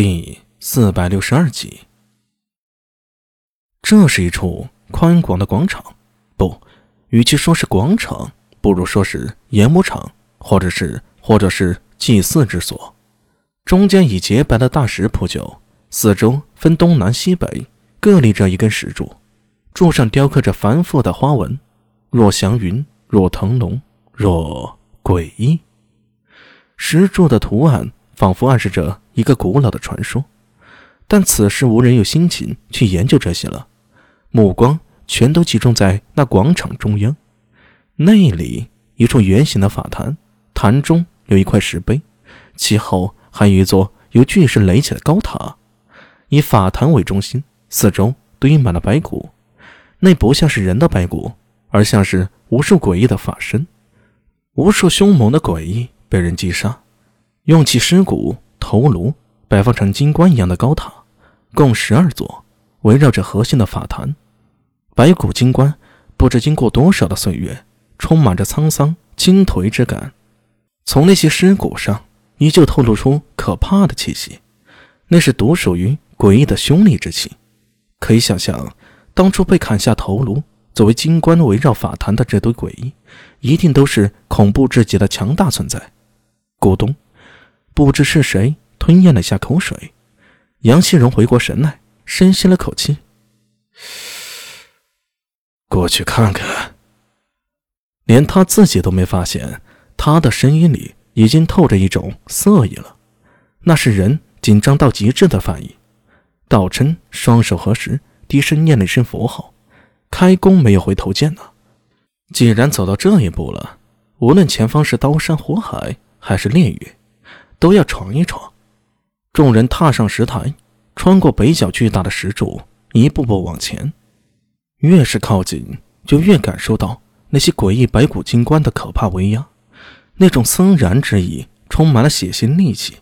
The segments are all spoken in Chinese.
第四百六十二集。这是一处宽广的广场，不，与其说是广场，不如说是演武场，或者是或者是祭祀之所。中间以洁白的大石铺就，四周分东南西北，各立着一根石柱，柱上雕刻着繁复的花纹，若祥云，若腾龙，若诡异。石柱的图案。仿佛暗示着一个古老的传说，但此时无人有心情去研究这些了，目光全都集中在那广场中央。那里一处圆形的法坛，坛中有一块石碑，其后还有一座由巨石垒起的高塔，以法坛为中心，四周堆满了白骨。那不像是人的白骨，而像是无数诡异的法身，无数凶猛的诡异被人击杀。用其尸骨头颅摆放成金棺一样的高塔，共十二座，围绕着核心的法坛。白骨金棺不知经过多少的岁月，充满着沧桑倾颓之感。从那些尸骨上，依旧透露出可怕的气息，那是独属于诡异的凶戾之气。可以想象，当初被砍下头颅作为金棺围绕法坛的这堆诡异，一定都是恐怖至极的强大存在。咕咚。不知是谁吞咽了下口水，杨希荣回过神来，深吸了口气。过去看看。连他自己都没发现，他的声音里已经透着一种色意了，那是人紧张到极致的反应。道琛双手合十，低声念了一声佛号，开弓没有回头箭了。既然走到这一步了，无论前方是刀山火海还是炼狱。都要闯一闯。众人踏上石台，穿过北角巨大的石柱，一步步往前。越是靠近，就越感受到那些诡异白骨精棺的可怕威压。那种森然之意，充满了血腥戾气，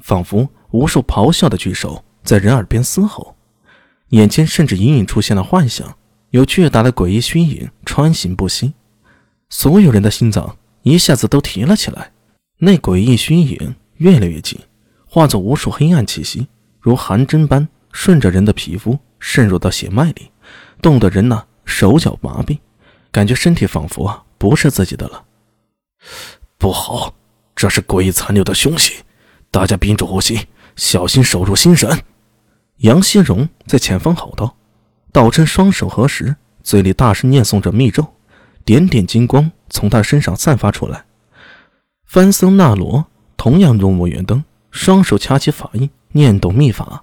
仿佛无数咆哮的巨兽在人耳边嘶吼。眼前甚至隐隐出现了幻象，有巨大的诡异虚影穿行不息。所有人的心脏一下子都提了起来。那诡异虚影。越来越近，化作无数黑暗气息，如寒针般顺着人的皮肤渗入到血脉里，冻得人呐手脚麻痹，感觉身体仿佛啊不是自己的了。不好，这是诡异残留的凶气，大家屏住呼吸，小心守住心神。杨希荣在前方吼道。道真双手合十，嘴里大声念诵着密咒，点点金光从他身上散发出来。翻僧那罗。同样入目圆灯，双手掐起法印，念动秘法。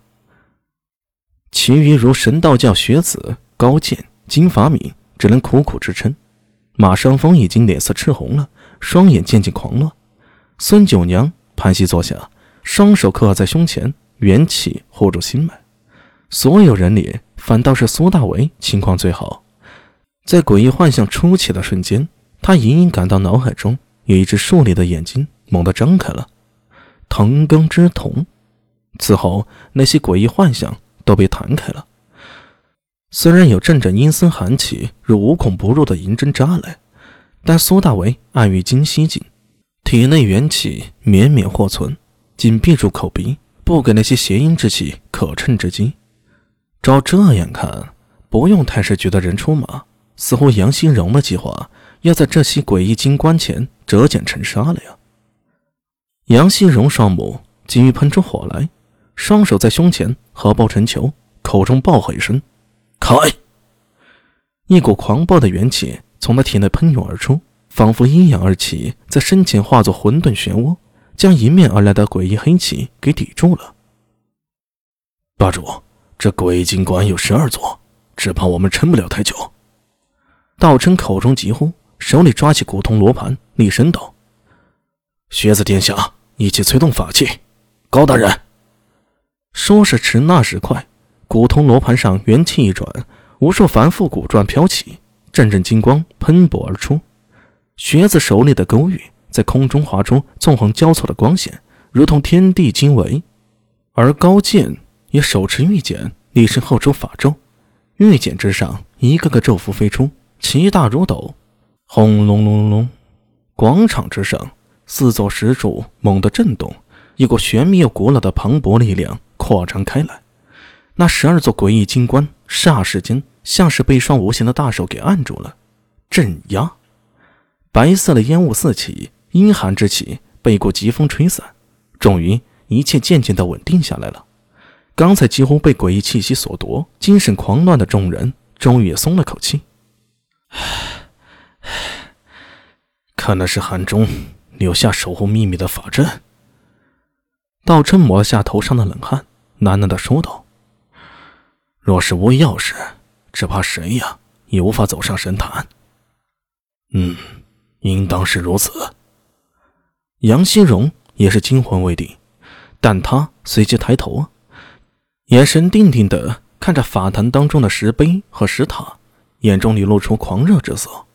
其余如神道教学子高健、金法敏，只能苦苦支撑。马尚峰已经脸色赤红了，双眼渐渐狂乱。孙九娘盘膝坐下，双手刻在胸前，元气护住心脉。所有人里，反倒是苏大为情况最好。在诡异幻象初起的瞬间，他隐隐感到脑海中有一只竖立的眼睛。猛地张开了，藤根之瞳。此后，那些诡异幻想都被弹开了。虽然有阵阵阴森寒气如无孔不入的银针扎来，但苏大为暗喻精息紧，体内元气绵绵或存，紧闭住口鼻，不给那些邪阴之气可乘之机。照这样看，不用太师局的人出马，似乎杨新荣的计划要在这些诡异金棺前折戟沉沙了呀。杨希荣双目急于喷出火来，双手在胸前合抱成球，口中暴喝一声：“开！”一股狂暴的元气从他体内喷涌而出，仿佛阴阳二气在身前化作混沌漩涡，将迎面而来的诡异黑气给抵住了。霸主，这诡异金棺有十二座，只怕我们撑不了太久。道琛口中急呼，手里抓起古铜罗盘，厉声道：“靴子殿下。”一起催动法器，高大人。说时迟，那时快，古铜罗盘上元气一转，无数繁复古篆飘起，阵阵金光喷薄而出。学子手里的勾玉在空中划出纵横交错的光线，如同天地经纬。而高剑也手持玉简，立身后出法咒，玉简之上一个个咒符飞出，其大如斗。轰隆隆隆隆，广场之上。四座石柱猛地震动，一股玄秘又古老的磅礴力量扩张开来。那十二座诡异金棺霎时间像是被一双无形的大手给按住了，镇压。白色的烟雾四起，阴寒之气被一股疾风吹散，终于一切渐渐的稳定下来了。刚才几乎被诡异气息所夺、精神狂乱的众人，终于也松了口气。看来是韩中留下守护秘密的法阵。道琛抹了下头上的冷汗，喃喃的说道。若是无钥匙，只怕谁呀也无法走上神坛。嗯，应当是如此。杨希荣也是惊魂未定，但他随即抬头，眼神定定的看着法坛当中的石碑和石塔，眼中流露出狂热之色。